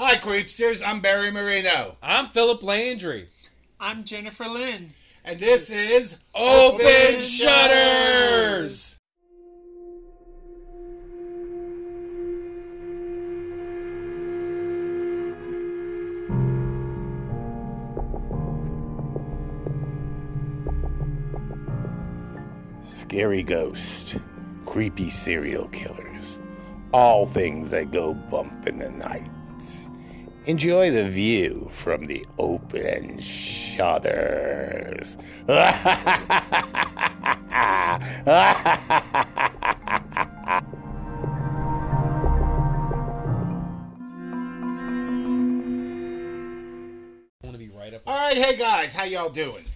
Hi, Creepsters. I'm Barry Marino. I'm Philip Landry. I'm Jennifer Lynn. And this is Open Shutters. Scary ghost, creepy serial killers, all things that go bump in the night. Enjoy the view from the open shutters. I want to be right up. All right, hey guys, how y'all doing?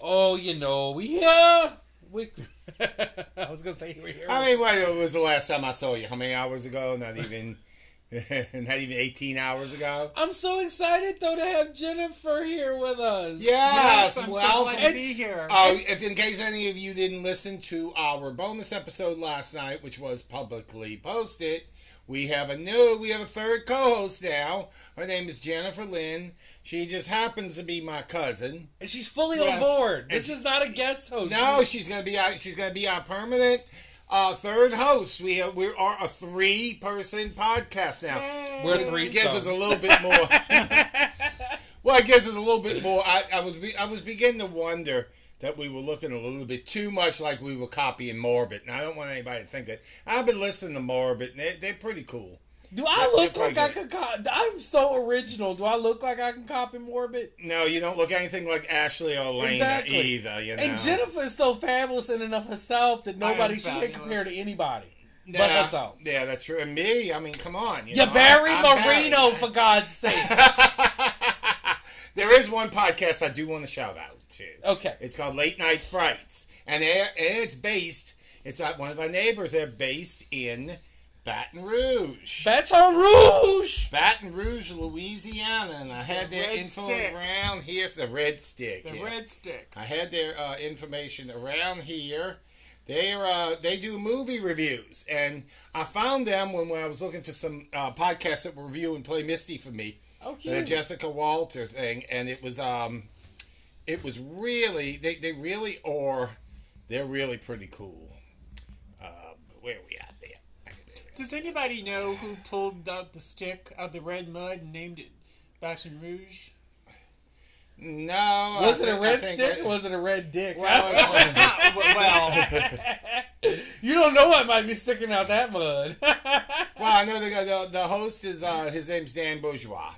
Oh, you know, we uh, we. I was gonna say we were here. I mean, when was the last time I saw you? How many hours ago? Not even, not even 18 hours ago. I'm so excited though to have Jennifer here with us. Yes, I'm well, so glad to be here. Oh, if in case any of you didn't listen to our bonus episode last night, which was publicly posted, we have a new, we have a third co-host now. Her name is Jennifer Lynn. She just happens to be my cousin. and she's fully on board. This And- is not a guest host. No, she's gonna be our, she's gonna be our permanent uh, third host. We have, we are a three-person podcast now. we're three. It gives so- us a little bit more. well, it gives us a little bit more. I, I was be, I was beginning to wonder that we were looking a little bit too much like we were copying Morbid, and I don't want anybody to think that. I've been listening to Morbid, and they, they're pretty cool. Do I look like I pretty could? Co- I'm so original. Do I look like I can copy Morbid? No, you don't look anything like Ashley or Alaina Exactly. either. You know, And Jennifer is so fabulous in and of herself that nobody am she can't compare to anybody Nah, but herself. Yeah, that's true. And me, I mean, come on. You Yeah, know, Barry I- Marino, Barry. for God's sake. there is one podcast I do want to shout out to. Okay. It's called Late Night Frights, and, and it's based. It's at one of our neighbors. They're based in Baton Rouge, Baton Rouge. Baton Rouge, Louisiana, and I had The their Red info Stick. around here. It's the Red Stick. the yeah. red stick. I had their uh, information around here. They uh, they do movie reviews, and I found them when, when I was looking for some uh, podcasts that were review and play Misty for me. Oh, the. Jessica Walter thing, and it was um, it was really they they really are they're really pretty cool. Uh, where are we at there? Does anybody know who pulled out the stick out of the red mud and named it Baton Rouge? No, I Was it a think- I red stick it- or was it a red dick? well, it well, you don't know what might be sticking out that mud. well, I know the the, the host is uh, his name's Dan Bourgeois,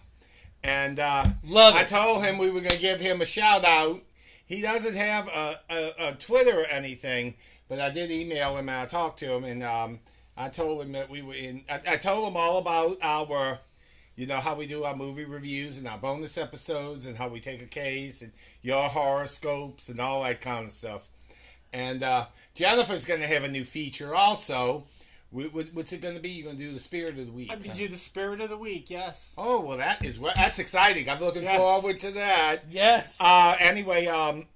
and uh, Love I it. told him we were going to give him a shout out. He doesn't have a, a, a Twitter or anything, but I did email him and I talked to him and um, I told him that we were in. I, I told him all about our, you know, how we do our movie reviews and our bonus episodes and how we take a case and your horoscopes and all that kind of stuff. And uh, Jennifer's going to have a new feature also. Wh- wh- What's it going to be? You're going to do the spirit of the week. I'm gonna do the spirit of the week. Yes. Oh well, that is well, that's exciting. I'm looking Yes. forward to that. yes. Uh, anyway, um,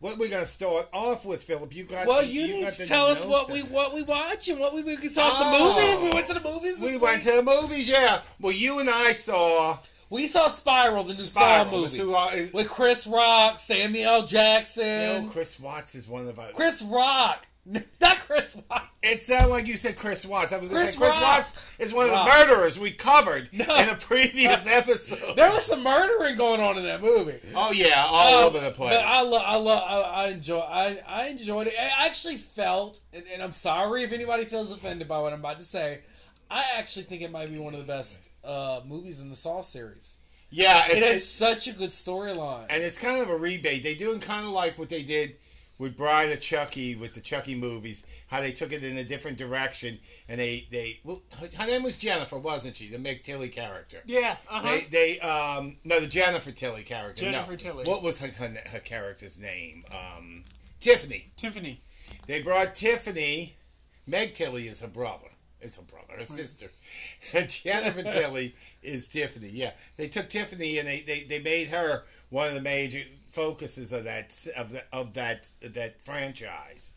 what we're gonna start off with, Philip? You got well, you, need got to tell us what we what we watch and what we, we saw some Oh. movies. We went to the movies. We week. went to the movies, yeah. Well, you and I saw We saw Spiral, the new Spiral. Saw movie with Chris Rock, Samuel L. you Jackson, know, Chris Watts is one of us. Chris Rock, not Chris Rock. It sounded like you said Chris Watts. I was Chris say Chris. Watts is one of the murderers we covered No. in a previous episode. There was some murdering going on in that movie. Oh yeah, all Um, over the place. But I love, I love, I, I enjoy, I, I enjoyed it. I actually felt, and, and I'm sorry if anybody feels offended by what I'm about to say. I actually think it might be one of the best uh, movies in the Saw series. yeah, It it's, had it's, such a good storyline. and it's kind of a rebate. They doing kind of like what they did with Bride of Chucky with the Chucky movies, how they took it in a different direction, and they they well, her, name was Jennifer, wasn't she? The Meg Tilly character. Yeah. Uh huh. They they um no the Jennifer Tilly character. Jennifer no. Tilly. What was her her, her character's name? Um, Tiffany. Tiffany. They brought Tiffany. Meg Tilly is her brother. It's her brother, her sister. And Jennifer Tilly is Tiffany. Yeah, they took Tiffany and they, they, they made her one of the major focuses of that of the, of that that franchise.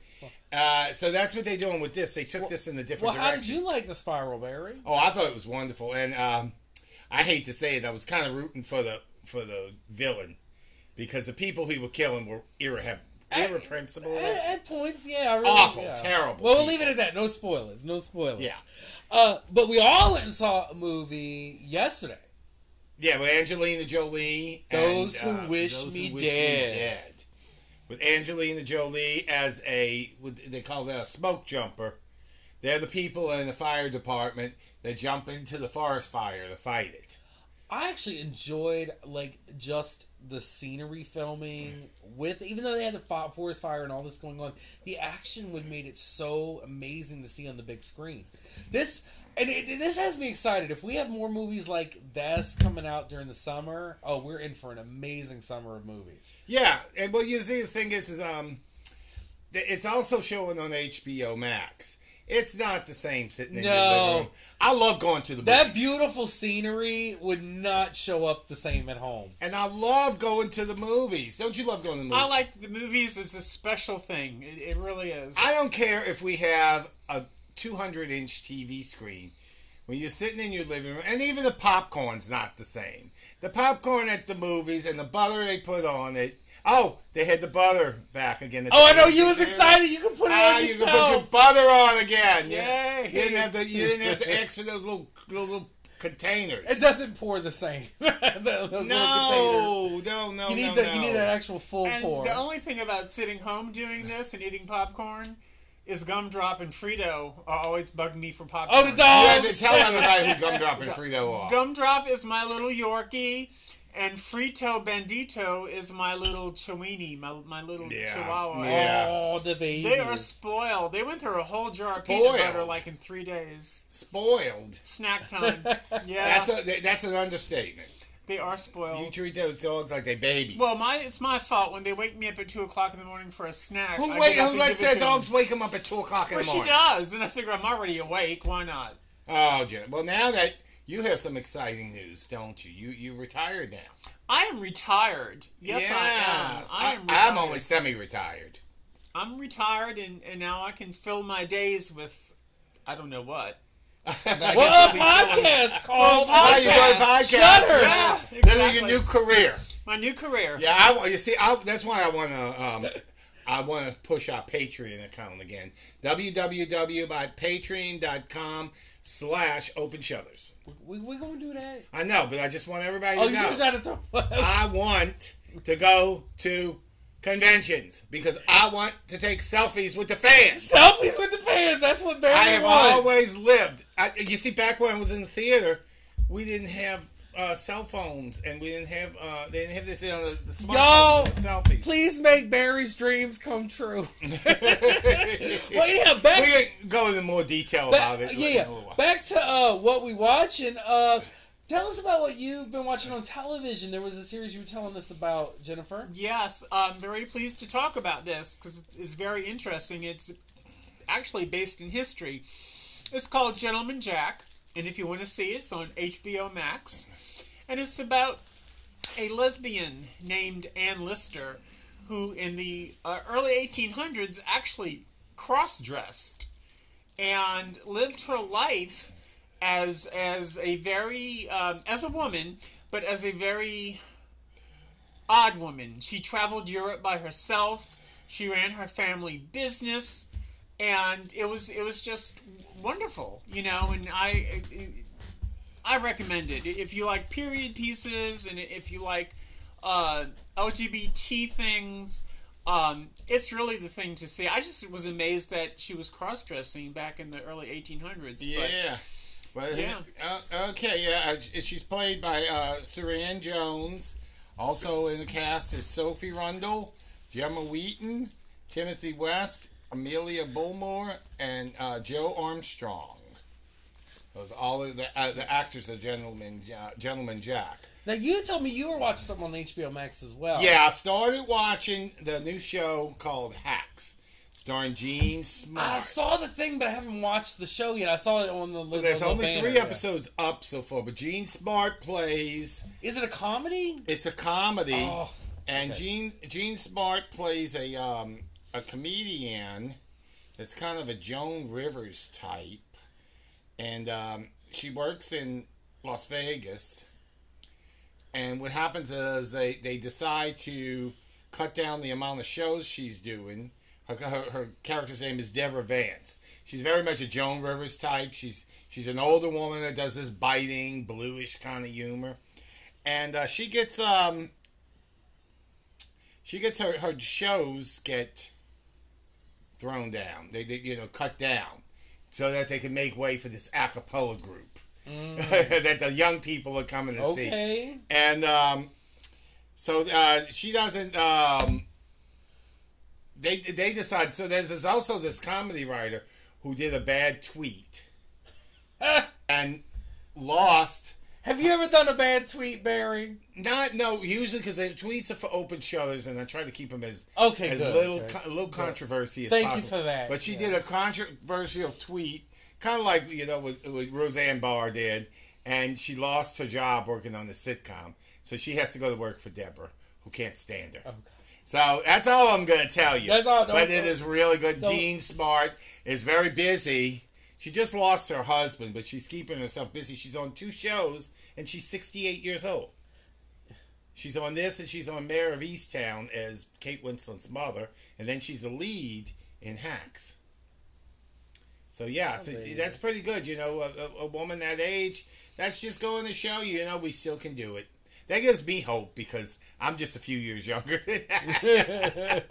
Uh, so that's what they're doing with this. They took this in a different Well, how direction. did you like the spiral, Barry? Oh, I thought it was wonderful, and um, I hate to say it, I was kind of rooting for the for the villain because the people he were killing were irre- irrepressible. At, at points, yeah, really, Awful, yeah. terrible Well, we'll leave it at that. No spoilers. No spoilers. Yeah. Uh, but we all went and saw a movie yesterday. Yeah, with Angelina Jolie. Those and, who uh, wish Those me Who dead. Dead. With Angelina Jolie as a, they call that a smoke jumper. They're the people in the fire department that jump into the forest fire to fight it. I actually enjoyed like just the scenery filming with, even though they had the forest fire and all this going on, the action would made it so amazing to see on the big screen. This and it, this has me excited. If we have more movies like this coming out during the summer, oh, we're in for an amazing summer of movies. Yeah, and well, you see, the thing is, is um, it's also showing on HBO Max. It's not the same sitting in your living room. I love going to the That beautiful scenery would not show up the same at home. and I love going to the movies. Don't you love going to the movies? I like the movies as a special thing. It, it really is. I don't care if we have a 200 inch TV screen. When you're sitting in your living room, and even the popcorn's not the same. The popcorn at the movies and the butter they put on it. Oh, they had the butter back again. Oh, I know you was excited. You could put it Ah, on you can put your butter on again. Yay. You didn't have to. You didn't have to ask for those little little, little containers. It doesn't pour the same. Those little containers. no, no, no, You need no, the no. you need an actual full and pour. the only thing about sitting home doing this and eating popcorn is Gumdrop and Frito are always bugging me for popcorn. Oh, the dog! You had to tell everybody who Gumdrop and Frito are. Gumdrop is my little Yorkie, and Frito Bandito is my little Chiweenie, my, my little Yeah, Chihuahua. yeah. Oh, the baby. They are spoiled. They went through a whole jar of peanut Spoiled. butter like in three days. Spoiled. Snack time. Yeah, That's a, that's an understatement. they are spoiled. You treat those dogs like they babies. Well, my it's my fault when they wake me up at two o'clock in the morning for a snack. who wait, who lets their dogs wake them up at two o'clock in Well, the morning? Well, she does, and I figure I'm already awake. Why not? Oh, Jen. Well, now that you have some exciting news, don't you? You you retired now. I am retired. Yes, I am. Yes. I am. I'm only semi-retired. I'm retired, and, and now I can fill my days with, I don't know what. What a podcast called How you doing, podcast? Shutter. Yeah, This is your new career. My new career. Yeah, I you see, I, that's why I want to. Um, I want to push our Patreon account again. www.patreon.com slash open shutters. We we gonna do that? I know, but I just want everybody Oh, to know. trying to throw. I want to go to conventions because I want to take selfies with the fans. Selfies with the fans. That's what Barry I have wants. always lived. I, you see, back when I was in the theater, we didn't have uh, cell phones, and we didn't have uh, they didn't have this on the, the smartphones Y'all, and the selfies. Please make Barry's dreams come true. well, yeah, back. we can go into more detail back about it. yeah, yeah. Back to uh, what we watch and uh, tell us about what you've been watching on television. There was a series you were telling us about, Jennifer. Yes, I'm very pleased to talk about this because it's, it's very interesting. It's actually based in history. It's called Gentleman Jack, and if you want to see it, it's on HBO Max. And it's about a lesbian named Anne Lister who, in the uh, early 1800s, actually cross dressed and lived her life as as a very um, as a woman, but as a very odd woman. She traveled Europe by herself. She ran her family business, and it was it was just wonderful, you know. And I I recommend it if you like period pieces and if you like uh, LGBT things. Um, it's really the thing to see. I just was amazed that she was cross dressing back in the early 1800s. But Yeah. Well, Yeah. Uh, okay, yeah. uh, She's played by uh, Jones. Also in the cast is Sophie Rundle, Gemma Whelan, Timothy West, Amelia Bullmore, and uh, Joe Armstrong. Those all of the, uh, the actors of Gentleman, uh, Gentleman Jack. Now you told me you were watching something on HBO Max as well. Yeah, I started watching the new show called Hacks, starring Jean Smart. I saw the thing, but I haven't watched the show yet. I saw it on the. There's the only banner, three yeah. episodes up so far, but Jean Smart plays. Is it a comedy? It's a comedy, Oh, and okay. Jean Jean Smart plays a um, a comedian that's kind of a Joan Rivers type, and um, she works in Las Vegas. And what happens is they, they decide to cut down the amount of shows she's doing. Her, her, her character's name is Deborah Vance. She's very much a Joan Rivers type. She's she's an older woman that does this biting, bluish kind of humor, and uh, she gets um she gets her, her shows get thrown down. They, they you know cut down so that they can make way for this a cappella group that the young people are coming to see. Okay. And um, so uh, she doesn't. Um, they they decide. So there's, there's also this comedy writer who did a bad tweet and lost. Have you ever done a bad tweet, Barry? Not no. Usually because the tweets are for open shutters, and I try to keep them as Okay, as good. little good. co- little controversy as Thank you for that. But she Yeah. did a controversial tweet, kind of like you know what, what Roseanne Barr did, and she lost her job working on the sitcom, so she has to go to work for Deborah, who can't stand her. Okay. So that's all I'm going to tell you. That's all, don't- but it is really good. don't- Jean Smart is very busy. She just lost her husband, but she's keeping herself busy. She's on two shows, and she's 68 years old. She's on this, and she's on Mare of Easttown as Kate Winslet's mother, and then she's a lead in Hacks. So yeah, so that's pretty good. You know, a, a, woman that age, that's just going to show you, you know, we still can do it. That gives me hope because I'm just a few years younger.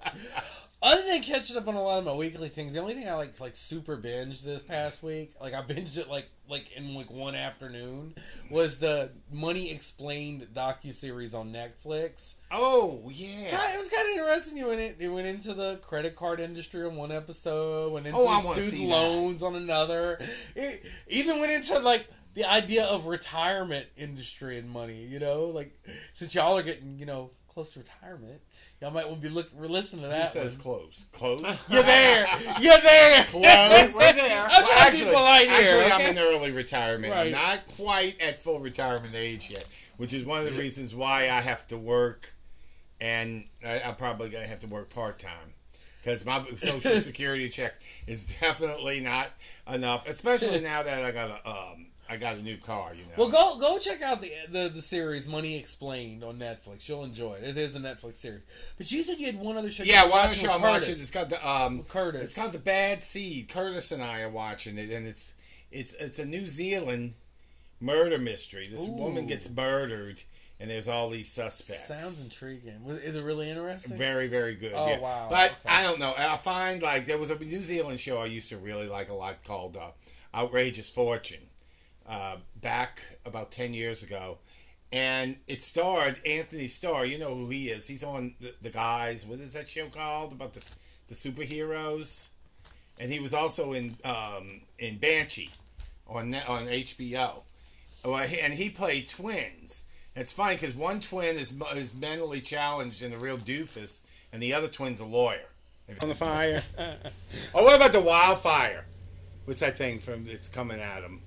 Other than catching up on a lot of my weekly things, the only thing I like like super binged this past week, like I binged it like like in like one afternoon, was the Money Explained docu series on Netflix. oh yeah. God, it was kind of interesting. You went in, it went into the credit card industry on one episode, went oh, into Oh, I the wanna student that. loans on another. It even went into like the idea of retirement industry and money. You know, like since y'all are getting you know close to retirement, y'all might want to be look listening to Who that. says one. close? Close? You're there. You're there. Close. We're there. I'm trying to be polite here. actually okay? I'm in early retirement. I'm not quite at full retirement age yet, which is one of the reasons why I have to work, and I, I'm probably going to have to work part time because my social security check is definitely not enough, especially now that I got a um, I got a new car. You know. Well, go go check out the, the the series Money Explained on Netflix. You'll enjoy it. It is a Netflix series. But you said you had one other show. Yeah, one watching show I'm watching. It's called the um, Curtis. It's called the Bad Seed. Curtis and I are watching it, and it's it's it's a New Zealand murder mystery. This Ooh. woman gets murdered, and there's all these suspects. Sounds intriguing. Is it really interesting? very very good. Oh, yeah. wow. But Okay. I don't know. I find like there was a New Zealand show I used to really like a lot called uh, Outrageous Fortune. Uh, back about 10 years ago and it starred Anthony Starr. You know who he is. He's on the, the guys. What is that show called about the the superheroes? And he was also in um, in Banshee on on HBO. And he played twins. And it's funny because one twin is is mentally challenged and a real doofus, and the other twin's a lawyer. On the fire. oh, what about the wildfire? What's that thing from? It's coming at him.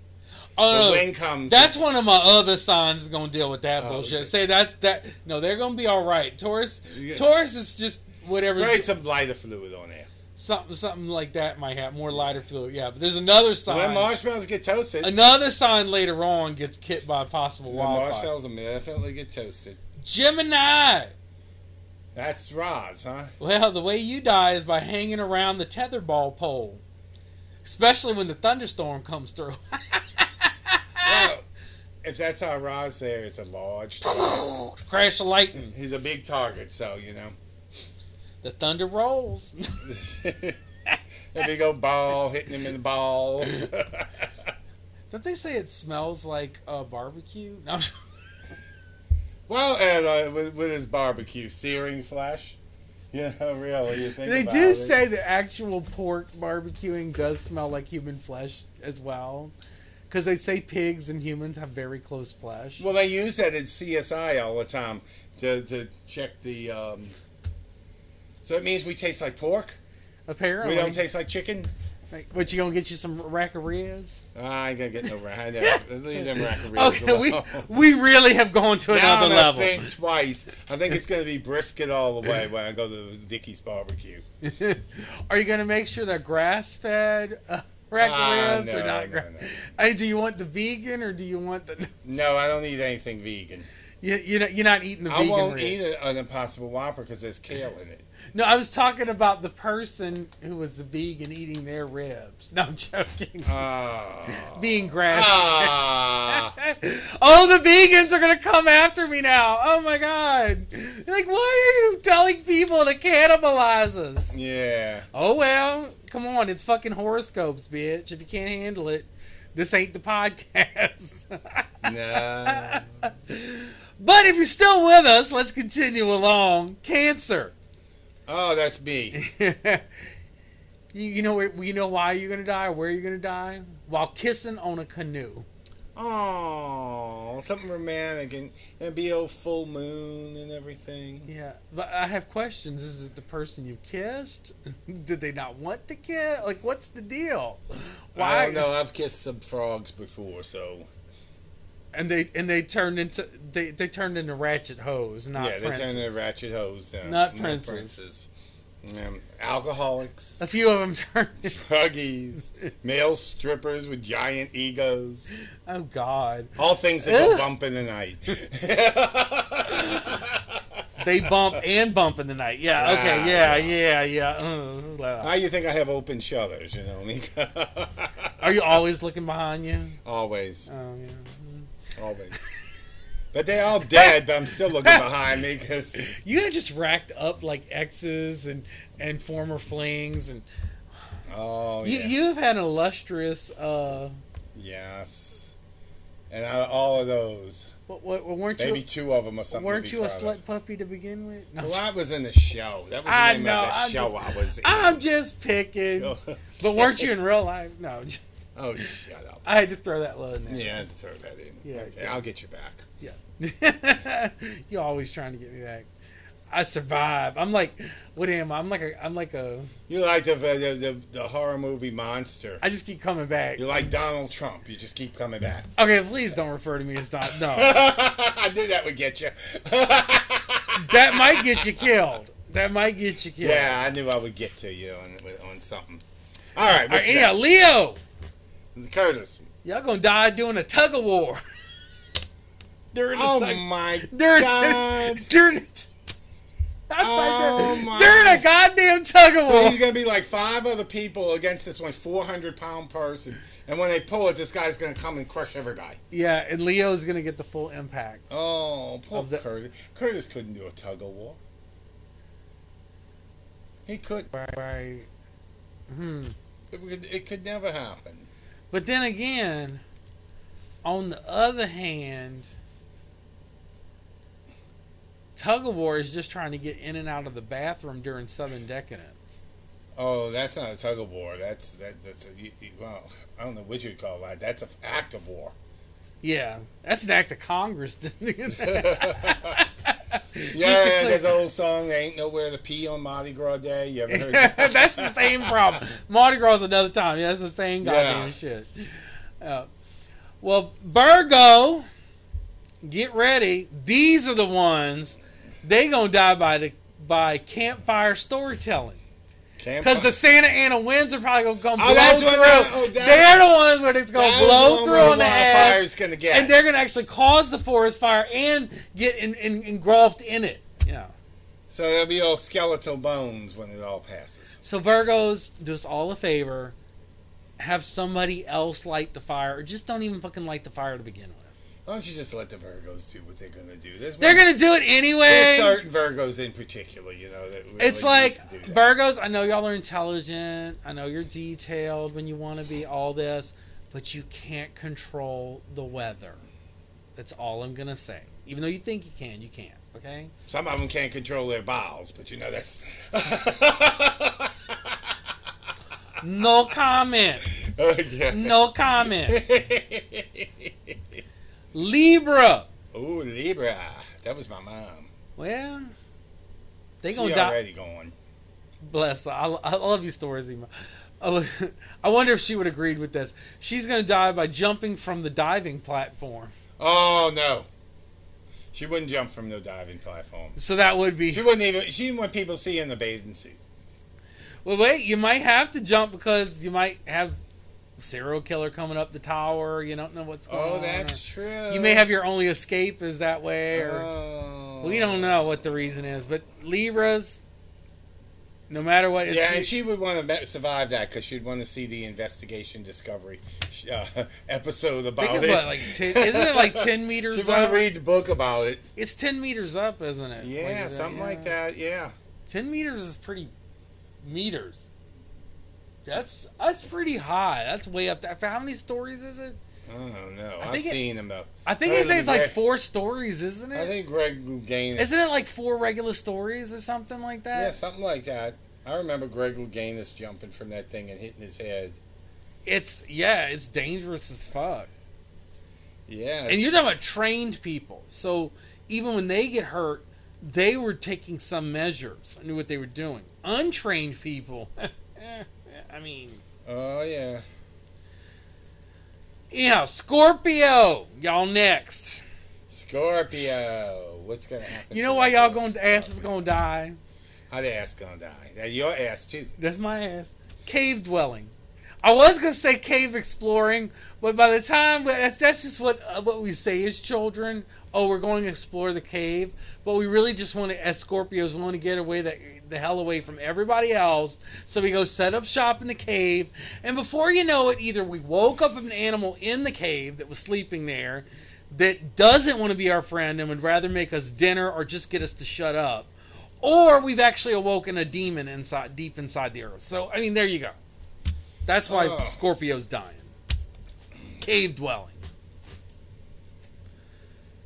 Oh, uh, no. wind comes. That's one of my other signs is gonna deal with that Oh, bullshit. okay. Say that's that. No, they're gonna be all right. Taurus, Yeah. Taurus is just whatever. Spray some lighter fluid on there. Something, something like that might have more lighter fluid. Yeah, but there's another sign. When marshmallows get toasted, Another sign later on gets hit by a possible the wildfire. marshmallows will definitely get toasted. Gemini. That's Roz, huh? Well, the way you die is by hanging around the tetherball pole, especially when the thunderstorm comes through. Well, if that's how Roz there, it's a large target. Crash of lightning. He's a big target, so you know. The thunder rolls. a big old ball hitting him in the balls. Don't they say it smells like uh, barbecue? No. well, and uh, with, with his barbecue, searing flesh. Yeah, really. You think they about do it. say that actual pork barbecuing does smell like human flesh as well. Because they say pigs and humans have very close flesh. Well, they use that in CSI all the time to, to check the. Um... So it means we taste like pork. Apparently. We don't taste like chicken. Like, what you gonna get you some rack of ribs? I ain't gonna get no rack. Leave them rack of ribs Okay, we alone. we really have gone to Now another gonna level. think twice. I think it's gonna be brisket all the way when I go to Dickie's barbecue. Are you gonna make sure they're grass fed uh, rack Ah, of ribs or not? no, no. Hey, do you want the vegan or do you want the? No, I don't eat anything vegan. You you know you're not eating the vegan. I vegan. won't rib. eat an Impossible Whopper because there's kale in it. No, I was talking about the person who was a vegan eating their ribs. No, I'm joking. Ah. Being grass. Ah. oh, the vegans are gonna come after me now. Oh my god! Like, why are you telling people to cannibalize us? yeah. Oh well, come on, it's fucking horoscopes, bitch. If you can't handle it, this ain't the podcast. No. but if you're still with us, let's continue along. Cancer. Oh, that's me. you, you know where, you know why you're gonna die, where you're gonna die, while kissing on a canoe. Oh, something romantic and and be old full moon and everything. Yeah, but I have questions. Is it the person you kissed? Did they not want to kiss? Like, what's the deal? Why? I don't know. I've kissed some frogs before, so And they and they turned into they, they turned into ratchet hoes, not yeah, they princes. turn their ratchet hose down. Not princes. princes. Um, alcoholics, A few of them turned. druggies, male strippers with giant egos. oh God, All things that go bump in the night. they bump and bump in the night. Yeah. Okay. Yeah. Yeah. Yeah. Uh, How you think I have open shutters? You know, Are you always looking behind you? always, Oh yeah. Always. But they all dead. But I'm still looking behind me because You have just racked up like exes and and former flings and oh you yeah, you have had an illustrious. uh yes, and out of all of those, what, what, weren't maybe you two of them or something. weren't you a slut of. puppy to begin with? No, Well, I was in the show. That was the I name know, of the I'm show just- I was in. I'm just picking. But weren't you in real life? No, oh, shut up. I had to throw that low in there. Yeah, I had to throw that in. Yeah, okay, yeah. I'll get you back. Yeah. You're always trying to get me back. I survive. I'm like, what am I? I'm like a, I'm like a. You like the the, the, the horror movie Monster. I just keep coming back. You're like Donald Trump. You just keep coming back. Okay, please don't refer to me as Don. No, I knew that would get you. that might get you killed. That might get you killed. yeah, I knew I would get to you on, on something. All right, All right, uh, yeah. Leo, Curtis. y'all gonna die doing a tug of war. during the Oh tug. my During God. during. the- Outside Oh, there, my. during a goddamn tug of war. So he's gonna be like five other people against this one 400 pound person, and when they pull it, this guy's gonna come and crush everybody. Yeah, and Leo's gonna get the full impact. Oh, poor the- Curtis. Curtis couldn't do a tug of war. He could. Right. Hmm. It could, it could never happen. But then again, on the other hand, tug of war is just trying to get in and out of the bathroom during Southern Decadence. Oh, that's not a tug of war. That's that, that's a you, you, well, I don't know what you'd call that. That's an act of war. Yeah, that's an act of Congress. Yeah, there's an old song. There ain't nowhere to pee on Mardi Gras Day. You ever heard that? that's the same problem. Mardi Gras another time. Yeah, that's the same goddamn Yeah. shit. Uh, well, Virgo, get ready. These are the ones they gonna die by the by campfire storytelling. Because the Santa Ana winds are probably gonna come Oh, blow that's through. what that- oh, that- they're the ones where it's gonna blow through on the ass, gonna get. and they're gonna actually cause the forest fire and get in, in, engulfed in it. Yeah. so there'll be all skeletal bones when it all passes. So Virgos, do us all a favor. Have somebody else light the fire, or just don't even fucking light the fire to begin with. Why don't you just let the Virgos do what they're gonna do? There's They're one- gonna do it anyway. There's certain Virgos in particular, you know, that really It's like need to do that. Virgos. I know y'all are intelligent. I know you're detailed when you want to be all this, but you can't control the weather. That's all I'm gonna say. Even though you think you can, you can't. Okay. Some of them can't control their bowels, but you know that's. No comment. okay. No comment. Libra. Ooh, Libra. That was my mom. Well, they She gonna die. already going. Bless her. I, I love you, stories, Ema. Oh, I wonder if she would agreed with this. She's going to die by jumping from the diving platform. Oh no. She wouldn't jump from no diving platform. So that would be. She wouldn't even. She didn't want people seeing the bathing suit. Well, wait. You might have to jump because you might have serial killer coming up the tower. You don't know what's going Oh, on. that's or- true. You may have your only escape is that way, or Oh. we don't know what the reason is. But Libras, no matter what, Yeah, and she would want to survive that because she'd want to see the investigation discovery uh, episode about it. what, like 10, isn't it like ten meters? She'd want to read the book about it. It's ten meters up, isn't it? Yeah, Like, something yeah. like that. Yeah. Ten meters is pretty meters. That's that's pretty high. That's way up there. How many stories is it? I don't know. I I've think it- seen them though. I think Other they say it's like four stories, isn't it? I think Greg Louganis. Isn't it like four regular stories or something like that? Yeah, something like that. I remember Greg Louganis jumping from that thing and hitting his head. It's yeah, it's dangerous as fuck. Yeah. And you're talking about trained people. So even when they get hurt, they were taking some measures. I knew what they were doing. Untrained people, eh, I mean, oh yeah. yeah, Scorpio, y'all next. Scorpio. What's gonna happen? You know why y'all to ass is gonna die? How the ass gonna die? Your ass too. That's my ass. Cave dwelling. I was gonna say cave exploring, but by the time that's that's just what uh, what we say as children. Oh, we're going to explore the cave, but we really just want to, as Scorpios, we want to get away the the hell away from everybody else. So we go set up shop in the cave, and before you know it, either we woke up an animal in the cave that was sleeping there, that doesn't want to be our friend and would rather make us dinner or just get us to shut up, or we've actually awoken a demon inside deep inside the earth. So I mean, there you go. That's why Oh. Scorpio's dying. Cave dwelling.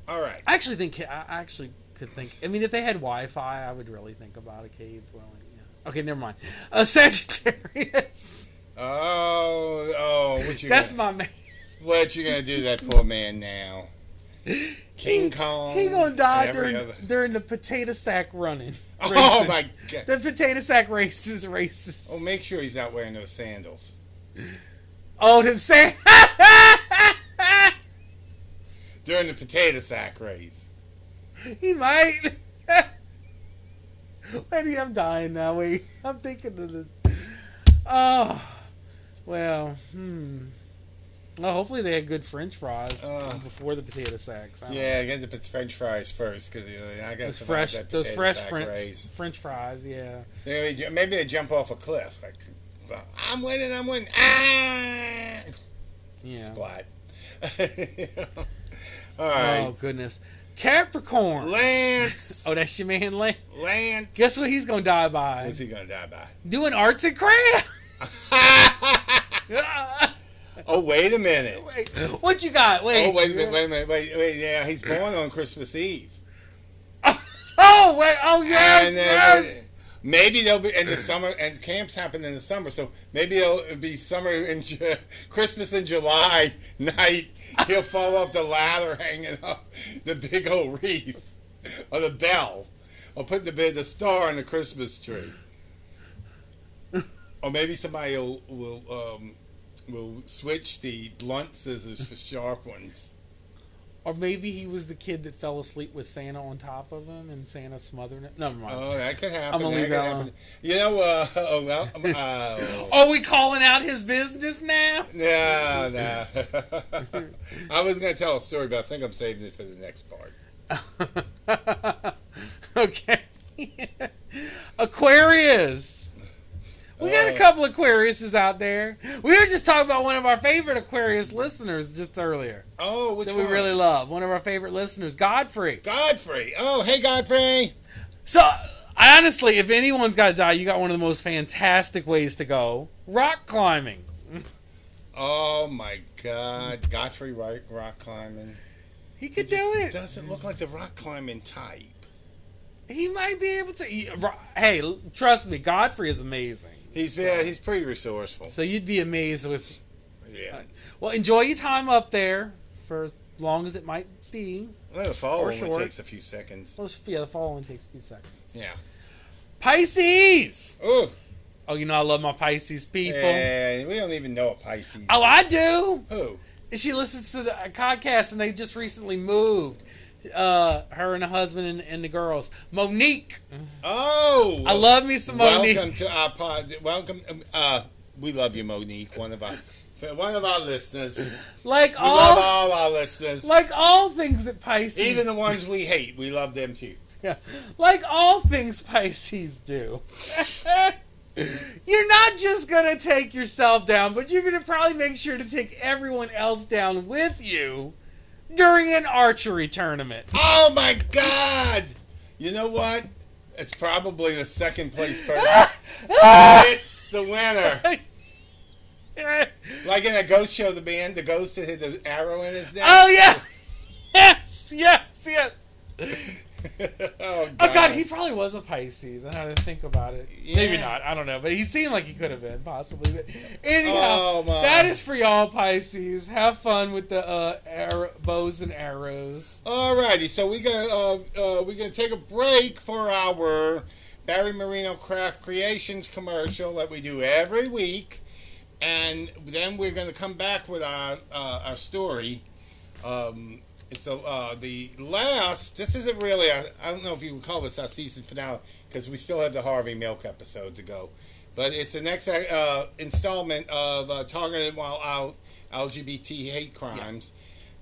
All right. I actually think I actually could think. I mean, if they had Wi-Fi, I would really think about a cave dwelling. Yeah. Okay, never mind. A Sagittarius. Oh, oh, what you? That's gonna, my man. what you gonna do to that poor man now? King Kong. He gonna die during other- during the potato sack running. Oh my god. The potato sack races races. Oh, make sure he's not wearing those sandals. Oh, them say. During the potato sack race. he might. Maybe I'm dying now. Wait, I'm thinking of the. Oh, well, hmm. Well, hopefully they had good French fries Uh. before the potato sacks. Yeah, I don't know. Yeah, get the French fries first because you know, I got those fresh, that those fresh French race. French fries. Yeah. Maybe, maybe they jump off a cliff. Like, I'm winning, I'm winning. Ah! Yeah. Splat. All right. Oh goodness, Capricorn. Lance. Oh, that's your man, Lance. Lance. Guess what he's gonna die by? What's he gonna die by? Doing arts and crafts. oh, wait a minute. Wait, what you got? Wait. Oh, wait a minute, wait a minute, wait, wait, yeah, he's born on Christmas Eve. Oh wait. Oh yes. And then yes. Maybe they'll be in the summer, and camps happen in the summer, so maybe it'll be summer Ju- Christmas in July night. He'll fall off the ladder hanging up the big old wreath or the bell, or put the the star on the Christmas tree. Or maybe somebody will will um, will switch the blunt scissors for sharp ones. Or maybe he was the kid that fell asleep with Santa on top of him, and Santa smothered him. Never mind. Oh, that could happen. I'm gonna leave that happen. alone. You know, uh, oh, well, um, uh, Are we calling out his business now? no, no. I was going to tell a story, but I think I'm saving it for the next part. okay. Aquarius. We got a couple Aquariuses out there. We were just talking about one of our favorite Aquarius listeners just earlier Oh, which that we one? really love. One of our favorite listeners, Godfrey. Godfrey. Oh, hey, Godfrey. So, honestly, if anyone's got to die, you got one of the most fantastic ways to go rock climbing. Oh my God, Godfrey rock, rock climbing. He He could just do it. Doesn't look like the rock climbing type. He might be able to. he- Hey, trust me, Godfrey is amazing. He's yeah, he's pretty resourceful. So you'd be amazed with. Yeah. Well, enjoy your time up there for as long as it might be. Well, the fall short. takes a few seconds. Well, yeah, the fall only takes a few seconds. Yeah. Pisces. Oh, Oh, you know I love my Pisces people. And we don't even know a Pisces. Oh, I do. Who? She listens to the podcast, and they just recently moved. Uh, her and the husband and, and the girls. Monique. Oh, I love me some Monique. Welcome to our pod. Welcome. um, Uh, we love you, Monique. One of our, one of our listeners. We Like love all, all our listeners, like all things that Pisces, even the ones we hate. We love them too. Yeah. Like all things Pisces do. you're not just going to take yourself down, but you're going to probably make sure to take everyone else down with you during an archery tournament. Oh my God! You know what? It's probably the second place person. it's the winner. Like in a ghost show, the band, the ghost that hit the arrow in his neck. oh, yeah. Yes, yes, yes. Oh, Oh, God, he probably was a Pisces. I had to think about it. Maybe not. I don't know. But he seemed like he could have been, possibly. But anyhow, Oh, my. that is for y'all, Pisces. Have fun with the uh, arrow, bows and arrows. Alrighty, so we gonna uh, uh, we're gonna take a break for our Barry Marino Craft Creations commercial that we do every week, and then we're gonna come back with our uh, our story. Um, it's a, uh, the last. This isn't really. I I don't know if you would call this our season finale because we still have the Harvey Milk episode to go, but it's the next uh, installment of uh, Targeted While Out LGBT hate crimes.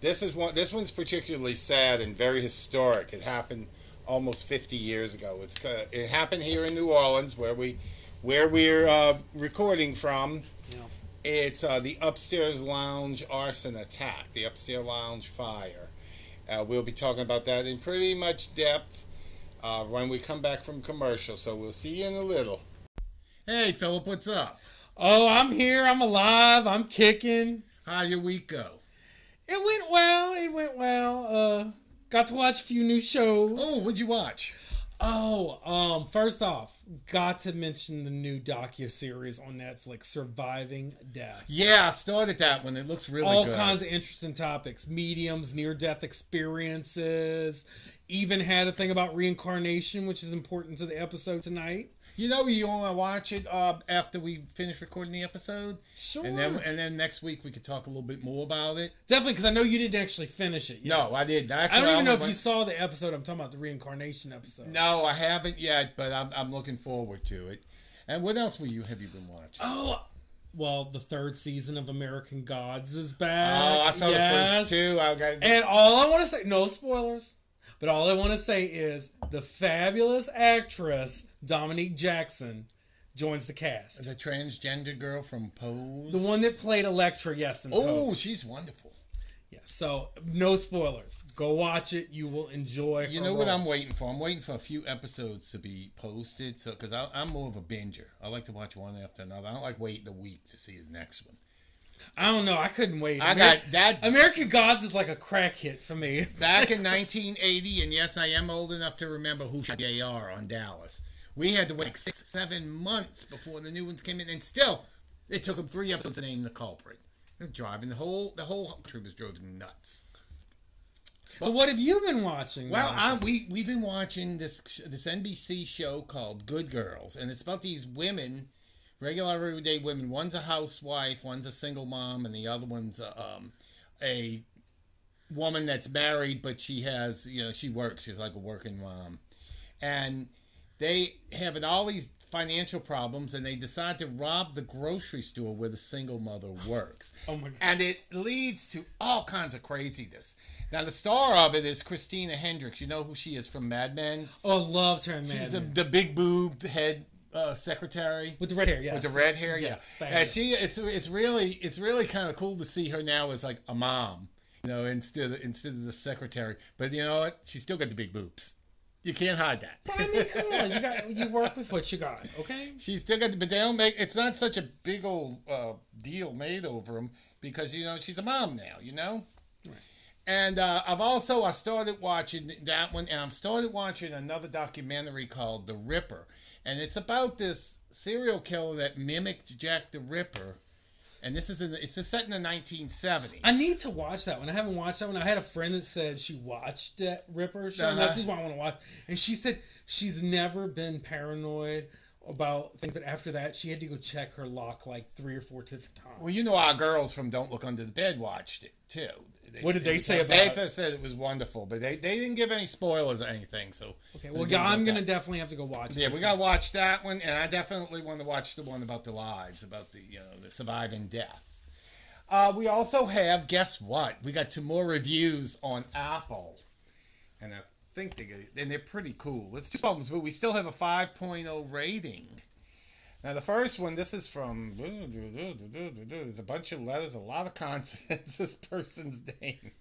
This is one. This one's particularly sad and very historic. It happened almost 50 years ago. It's it happened here in New Orleans, where we where we're uh, recording from. Yeah. It's uh, the upstairs lounge arson attack, the upstairs lounge fire. Uh, we'll be talking about that in pretty much depth uh, when we come back from commercial. So we'll see you in a little. Hey, Philip, what's up? Oh, I'm here. I'm alive. I'm kicking. How'd your week go? It went well. It went well. Uh, got to watch a few new shows. Oh, what'd you watch? Oh, um, first off, got to mention the new docu series on Netflix, Surviving Death. Yeah, I started that one. It looks really All good. kinds of interesting topics, mediums, near death experiences. Even had a thing about reincarnation, which is important to the episode tonight. You know, you want to watch it uh, after we finish recording the episode, Sure. and then and then next week we could talk a little bit more about it. Definitely, because I know you didn't actually finish it. yet. No, I did. I Actually, don't even know if you saw the episode. I'm talking about the reincarnation episode. No, I haven't yet, but I'm, I'm looking forward to it. And what else were you have you been watching? Oh, well, the third season of American Gods is back. Oh, I saw the first two. I got, And all I want to say, no spoilers, but all I want to say is the fabulous actress Dominique Jackson joins the cast. the transgender girl from Pose. The one that played Elektra, yes. Oh, Pose. she's wonderful. yes. So no spoilers. Go watch it. You will enjoy. You know what. I'm waiting for? I'm waiting for a few episodes to be posted. So, because I'm more of a binger, I like to watch one after another. I don't like waiting a week to see the next one. I don't know. I couldn't wait. I got that American Gods is like a crack hit for me. Back in 1980, and yes, I am old enough to remember who shot JR on Dallas. We had to wait like six, seven months before the new ones came in, and still, it took them three episodes to name the culprit. They're driving the whole the whole country was driving nuts. So what have you been watching? Well. I, we we've been watching this this NBC show called Good Girls, and it's about these women, regular everyday women. One's a housewife, one's a single mom, and the other one's a, um, a woman that's married, but she has you know she works. She's like a working mom, and they have all these financial problems, and they decide to rob the grocery store where the single mother works oh my god. and it leads to all kinds of craziness. Now, the star of it is Christina Hendricks. You know who she is from Mad Men? Oh, loved her in Mad She's the, Men. the big boobed head uh, secretary with the red hair. Yes. with the red hair. Yes. yeah, and she it's it's really it's really kind of cool to see her now as like a mom, you know, instead of, instead of the secretary. But you know what? She's still got the big boobs. You can't hide that. I mean, come on. You got you work with what you got. Okay. She's still got the, but they don't make. It's not such a big old uh, deal made over them because you know she's a mom now. You know. And uh, I've also I started watching that one, and I've started watching another documentary called The Ripper, and it's about this serial killer that mimicked Jack the Ripper, and this is in the, it's set in the 1970s. I need to watch that one. I haven't watched that one. I had a friend that said she watched that Ripper show. Uh-huh. That's what I want to watch. And she said she's never been paranoid about things, but after that, she had to go check her lock like three or four different times. Well, you know, our girls from Don't Look Under the Bed watched it too. What did they say about it? They said it was wonderful, but they, they didn't give any spoilers or anything. So Okay, well, I'm gonna that. definitely have to go watch. Yeah, we gotta watch that one, and I definitely want to watch the one about the lives, about the you know the surviving death. Uh, we also have, guess what? We got two more reviews on Apple, and I think they get, and they're pretty cool. It's two problems, but we still have a 5.0 rating. Now the first one, this is from. There's a bunch of letters, a lot of consonants. This person's name,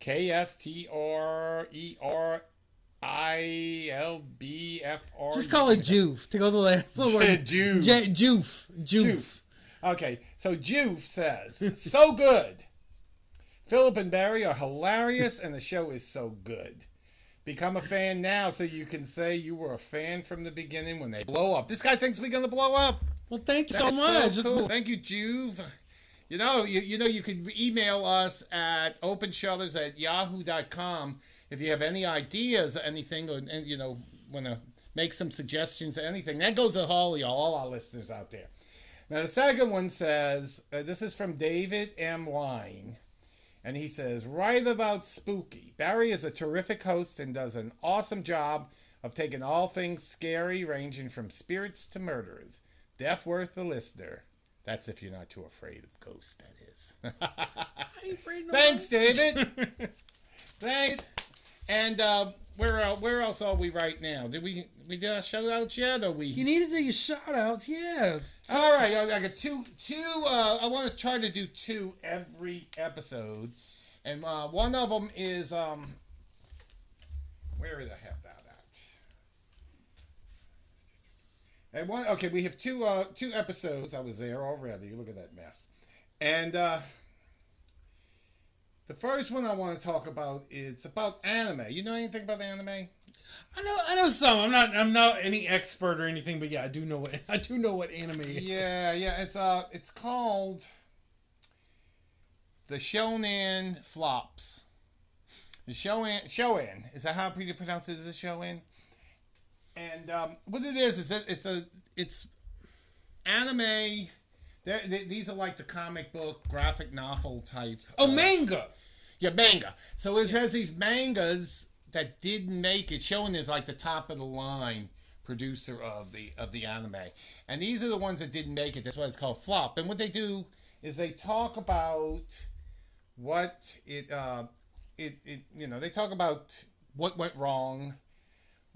K S T R E R I L B F R. Just call it Joof to go the last word. Joof. J- Joof. Joof. Joof. Okay, so Joof says, so good. Philip and Barry are hilarious, and the show is so good. Become a fan now so you can say you were a fan from the beginning when they blow up. This guy thinks we're going to blow up. Well, thank you so much. so cool. Thank you, Juve. You know, you, you know, you could email us at openshutters at yahoo.com if you have any ideas or anything, or, and, you know, want to make some suggestions or anything. That goes to all y'all, all our listeners out there. Now, the second one says, uh, this is from David M. Wine. And he says, right about spooky. Barry is a terrific host and does an awesome job of taking all things scary, ranging from spirits to murderers. Death worth the listener. That's if you're not too afraid of ghosts, that is. I ain't afraid no Thanks. David. Thanks. And uh, where uh, where else are we right now? Did we we did our shout out yet? Or we? You need to do your shout outs, yeah. All right, I I got two. Two. Uh, I want to try to do two every episode, and uh, one of them is um. Where did I have that at? And one. Okay, we have two. Uh, two episodes. I was there already. Look at that mess. And uh, the first one I want to talk about is about anime. You know anything about anime? I know, I know some. I'm not, I'm not any expert or anything, but yeah, I do know what, I do know what anime. is. Yeah, yeah. It's uh, it's called the Shonen Flops. The Shonen Shonen is that how you pronounce it? Is it Shonen? And um, what it is is that it's a it's anime. They're, they, these are like the comic book, graphic novel type. Oh, uh, manga. yeah, manga. So it has these mangas that didn't make it. Showing is like the top of the line producer of the of the anime, and these are the ones that didn't make it. That's why it's called flop. And what they do is they talk about what it uh, it it you know they talk about what went wrong.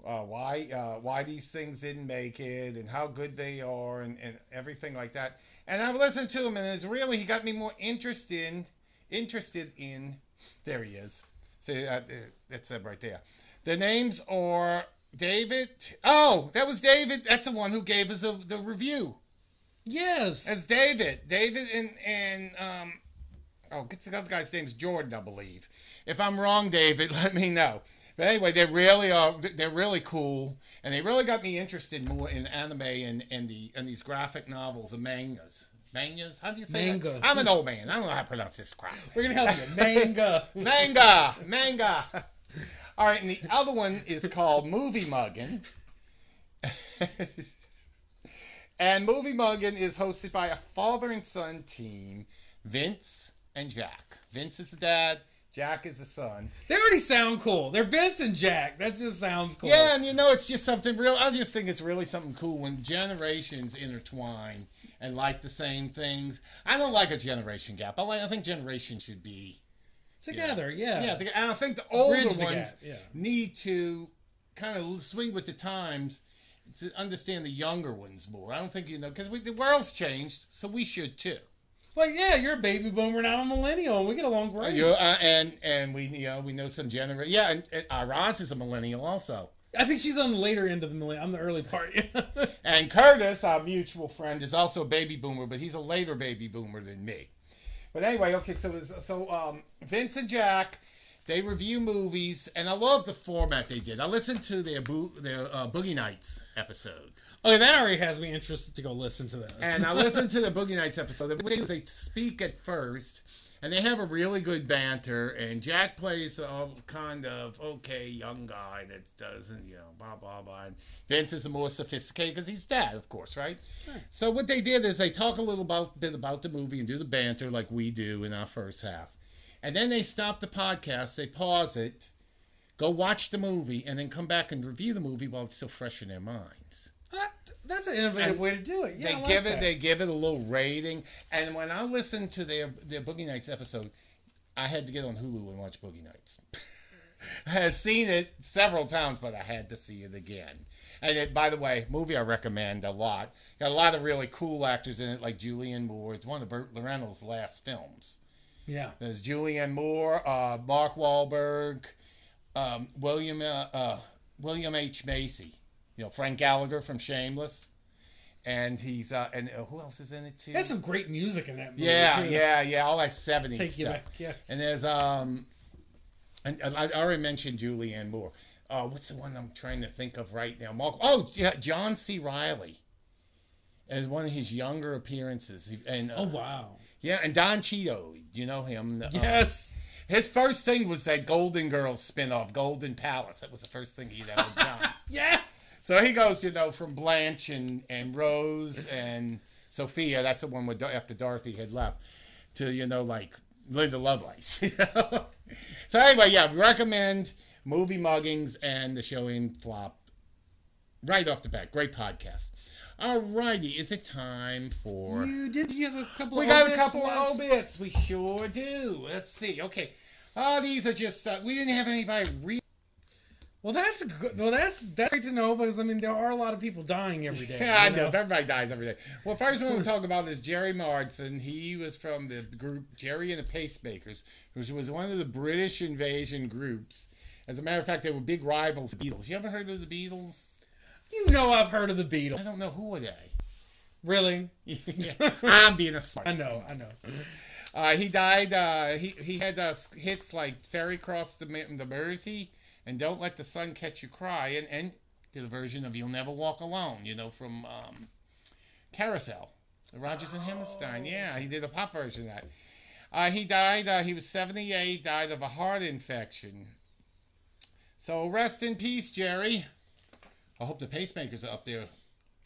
Uh, why uh, why these things didn't make it and how good they are and, and everything like that. And I've listened to him and it's really he got me more interested interested in. There he is. See uh, uh, that's it right there. The names are David. Oh, that was David. That's the one who gave us the, the review. Yes. That's David. David and and um. Oh, the other guy's name's Jordan, I believe. If I'm wrong, David, let me know. But anyway, they really are. They're really cool, and they really got me interested more in anime and and the and these graphic novels and mangas. Mangas? How do you say Manga. that? I'm an old man. I don't know how to pronounce this crap. We're gonna help you. Manga. Manga, manga. All right, and the other one is called Movie Muggin. and Movie Muggin is hosted by a father and son team, Vince and Jack. Vince is the dad, Jack is the son. They already sound cool. They're Vince and Jack. That just sounds cool. Yeah, and you know, it's just something real. I just think it's really something cool when generations intertwine and like the same things. I don't like a generation gap. I like. I think generations should be Together, yeah. Yeah, the- and I think the older the ones yeah. need to kind of swing with the times to understand the younger ones more. I don't think you know because the world's changed, so we should too. Well, yeah, you're a baby boomer, not a millennial, and we get along great. You uh, and and we you know we know some generation. Yeah, and, and uh, Roz is a millennial also. I think she's on the later end of the millennial. I'm the early part. And Curtis, our mutual friend, is also a baby boomer, but he's a later baby boomer than me. But anyway, okay, so so um, Vince and Jack, they review movies, and I love the format they did. I listened to their their uh, Boogie Nights episode, okay, that already has me interested to go listen to this. and I listened to the Boogie Nights episode. Do is they speak at first, and they have a really good banter. And Jack plays a kind of okay young guy that doesn't, you know, blah blah blah. And Vince is a more sophisticated because he's dad, of course, right? So what they did is they talk a little about bit about the movie and do the banter like we do in our first half, and then they stop the podcast, they pause it, go watch the movie, and then come back and review the movie while it's still fresh in their minds That- that's an innovative And way to do it. Yeah, they like give it that. they give it a little rating. And when i listened to their their boogie nights episode i had to get on hulu and watch boogie nights. I had seen it several times but i had to see it again. And it, by the way movie i recommend a lot. Got a lot of really cool actors in it like julianne moore. It's one of burt reynolds last films. Yeah. there's julianne moore uh, mark Wahlberg, um, william uh, uh, william h. Macy you know frank gallagher from shameless and he's uh, and uh, who else is in it too? There's some great music in that movie. yeah, too. yeah, yeah, all that '70s Take you stuff. back, yes. And there's um, and and I already mentioned Julianne Moore. Uh, what's the one I'm trying to think of right now? Mark. Oh, yeah, John C. Reilly. As one of his younger appearances, and uh, Oh wow. yeah, and Don Cheadle, you know him? Uh, Yes. his first thing was that Golden Girls spinoff, Golden Palace. That was the first thing he'd ever done. Yeah. So he goes, you know, from Blanche and, and Rose and Sophia. That's the one with after Dorothy had left, to you know like Linda Lovelace. you know? so anyway, yeah, recommend movie muggings and the Shonen Flop right off the bat. Great podcast. All righty, is it time for? You did you have a couple We of got a couple of obits. We sure do. Let's see. Okay. Oh, these are just. Uh, we didn't have anybody read. Well, that's good. Well, that's that's great to know because I mean there are a lot of people dying every day. Yeah, I you know. Everybody dies every day. Well, first one we'll talk about is Gerry Marsden. He was from the group Gerry and the Pacemakers, which was one of the British invasion groups. As a matter of fact, they were big rivals. Of the Beatles. You ever heard of the Beatles? You know I've heard of the Beatles. I don't know who are they. Really? I'm being a smart. I know. I know. Uh, he died. Uh, he he had uh, hits like "Ferry Cross the, the Mersey" and "Don't Let the Sun Catch You Cry," and and did a version of "You'll Never Walk Alone." You know from um, Carousel, the Rodgers and Hammerstein. Yeah, he did a pop version of that. Uh, he died. Uh, he was 78. Died of a heart infection. So rest in peace, Gerry. I hope the pacemakers are up there.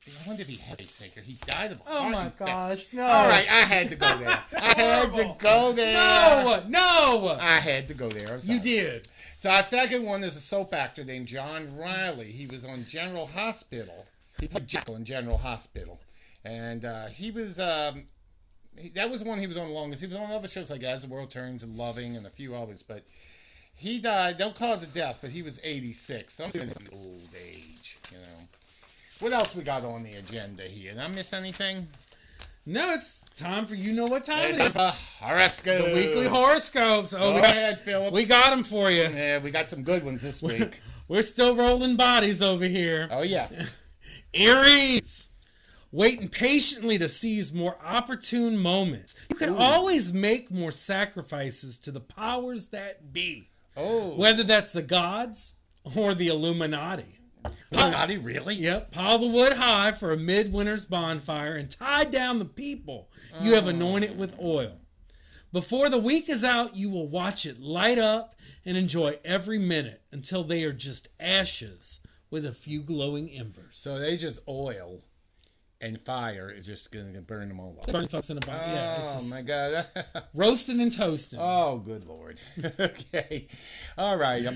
I wonder if he had a pacemaker. He died of a Oh heart my infection. gosh! No. All right, I had to go there. I had to go there. No. No. I had to go there. I'm sorry. You did. So our second one is a soap actor named John Reilly. He was on General Hospital. He played Jekyll in General Hospital, and uh, he was. Um, he, that was the one he was on the longest. He was on other shows like As the World Turns and Loving and a few others, but he died. Don't cause of death, but he was 86. So I'm saying it's old age, you know. What else we got on the agenda here? Did I miss anything? No, it's time for you know what time it It's is. a horoscope. The weekly horoscopes. Oh, Go we got, ahead, Philip. we got them for you. Yeah, we got some good ones this week. We're still rolling bodies over here. oh yes. Aries, waiting patiently to seize more opportune moments. You can always make more sacrifices to the powers that be, Oh, whether that's the gods or the Illuminati. Oh, Illuminati, really? Yep, pile the wood high for a midwinter's bonfire and tie down the people you have anointed with oil. Before the week is out, you will watch it light up and enjoy every minute until they are just ashes with a few glowing embers. So they just oil and fire is just going to burn them all up. Burn folks in a bottle. Yeah, it's oh just my god. roasting and toasting. oh, good lord. okay. All right. I'm